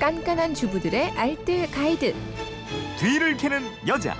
깐깐한 주부들의 알뜰 가이드. 뒤를 캐는 여자.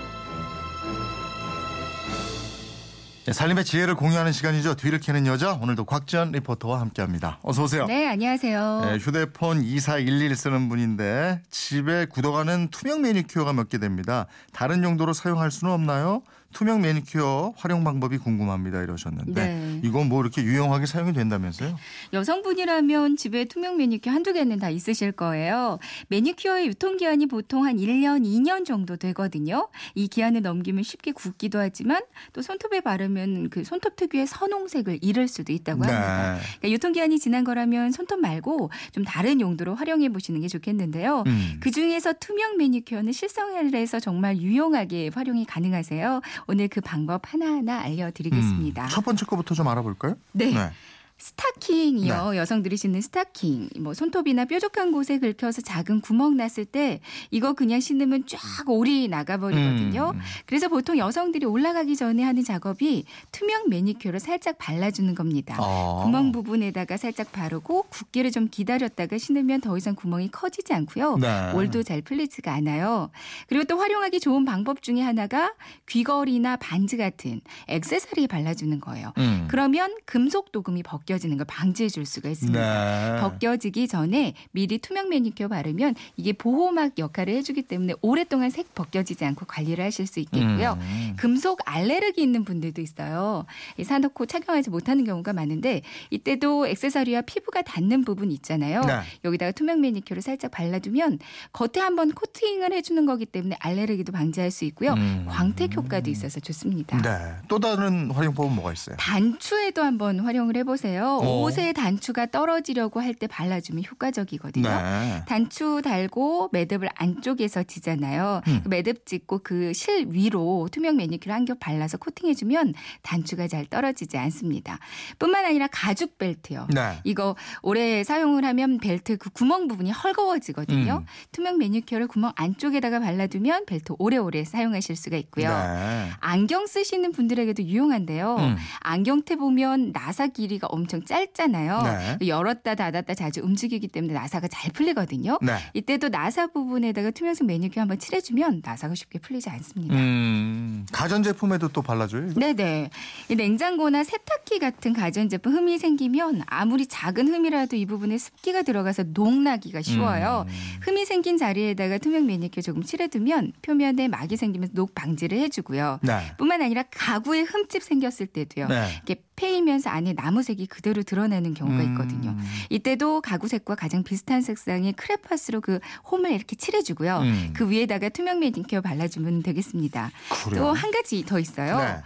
네, 살림의 지혜를 공유하는 시간이죠. 뒤를 캐는 여자. 오늘도 곽지연 리포터와 함께합니다. 어서 오세요. 네, 안녕하세요. 네, 휴대폰 2411 쓰는 분인데 집에 굳어가는 투명 매니큐어가 몇 개 됩니다. 다른 용도로 사용할 수는 없나요? 투명 매니큐어 활용 방법이 궁금합니다 이러셨는데 네. 이건 뭐 이렇게 유용하게 사용이 된다면서요? 여성분이라면 집에 투명 매니큐어 한두 개는 다 있으실 거예요. 매니큐어의 유통기한이 보통 한 1년, 2년 정도 되거든요. 이 기한을 넘기면 쉽게 굳기도 하지만 또 손톱에 바르면 그 손톱 특유의 선홍색을 잃을 수도 있다고 합니다. 네. 그러니까 유통기한이 지난 거라면 손톱 말고 좀 다른 용도로 활용해 보시는 게 좋겠는데요. 음. 그 중에서 투명 매니큐어는 실생활에서 정말 유용하게 활용이 가능하세요. 오늘 그 방법 하나하나 알려드리겠습니다. 음, 첫 번째 거부터 좀 알아볼까요? 네. 스타킹이요. 네. 여성들이 신는 스타킹. 뭐 손톱이나 뾰족한 곳에 긁혀서 작은 구멍 났을 때 이거 그냥 신으면 쫙 올이 나가버리거든요. 음. 그래서 보통 여성들이 올라가기 전에 하는 작업이 투명 매니큐어를 살짝 발라주는 겁니다. 아. 구멍 부분에다가 살짝 바르고 굳기를 좀 기다렸다가 신으면 더 이상 구멍이 커지지 않고요. 네. 올도 잘 풀리지가 않아요. 그리고 또 활용하기 좋은 방법 중에 하나가 귀걸이나 반지 같은 액세서리에 발라주는 거예요. 음. 그러면 금속 도금이 벗겨 지는 걸 방지해 줄 수가 있습니다. 네. 벗겨지기 전에 미리 투명 매니큐어 바르면 이게 보호막 역할을 해주기 때문에 오랫동안 색 벗겨지지 않고 관리를 하실 수 있겠고요. 음. 금속 알레르기 있는 분들도 있어요. 이 사놓고 착용하지 못하는 경우가 많은데 이때도 액세서리와 피부가 닿는 부분 있잖아요. 네. 여기다가 투명 매니큐어를 살짝 발라두면 겉에 한번 코팅을 해주는 거기 때문에 알레르기도 방지할 수 있고요. 음. 광택 효과도 있어서 좋습니다. 네. 또 다른 활용법은 뭐가 있어요? 단추에도 한번 활용을 해보세요. 어. 옷에 단추가 떨어지려고 할 때 발라주면 효과적이거든요. 네. 단추 달고 매듭을 안쪽에서 지잖아요. 음. 그 매듭 찍고 그 실 위로 투명 매니큐어 한 겹 발라서 코팅해주면 단추가 잘 떨어지지 않습니다. 뿐만 아니라 가죽 벨트요. 네. 이거 오래 사용을 하면 벨트 그 구멍 부분이 헐거워지거든요. 음. 투명 매니큐어를 구멍 안쪽에다가 발라두면 벨트 오래오래 사용하실 수가 있고요. 네. 안경 쓰시는 분들에게도 유용한데요. 음. 안경테 보면 나사 길이가 엄청 짧잖아요. 네. 열었다 닫았다 자주 움직이기 때문에 나사가 잘 풀리거든요. 네. 이때도 나사 부분에다가 투명색 매니큐어 한번 칠해주면 나사가 쉽게 풀리지 않습니다. 음. 가전제품에도 또 발라줘요? 이거? 네네. 이 냉장고나 세탁기 같은 가전제품 흠이 생기면 아무리 작은 흠이라도 이 부분에 습기가 들어가서 녹나기가 쉬워요. 음. 흠이 생긴 자리에다가 투명 매니큐어 조금 칠해두면 표면에 막이 생기면서 녹 방지를 해주고요. 네. 뿐만 아니라 가구에 흠집 생겼을 때도요. 네. 이렇게 패이면서 안에 나무색이 그대로 드러나는 경우가 있거든요. 음. 이때도 가구색과 가장 비슷한 색상의 크레파스로 그 홈을 이렇게 칠해주고요. 음. 그 위에다가 투명 매니큐어 발라주면 되겠습니다. 또 한 가지 더 있어요. 네.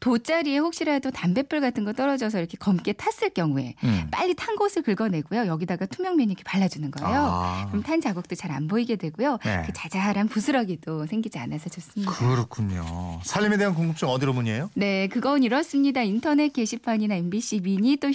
돗자리에 혹시라도 담뱃불 같은 거 떨어져서 이렇게 검게 탔을 경우에 음. 빨리 탄 곳을 긁어내고요. 여기다가 투명 매니큐어 발라주는 거예요. 아. 그럼 탄 자국도 잘 안 보이게 되고요. 네. 그 자잘한 부스러기도 생기지 않아서 좋습니다. 그렇군요. 살림에 대한 궁금증 어디로 문의해요? 네, 그건 이렇습니다. 인터넷 게시판이나 MBC 미니 또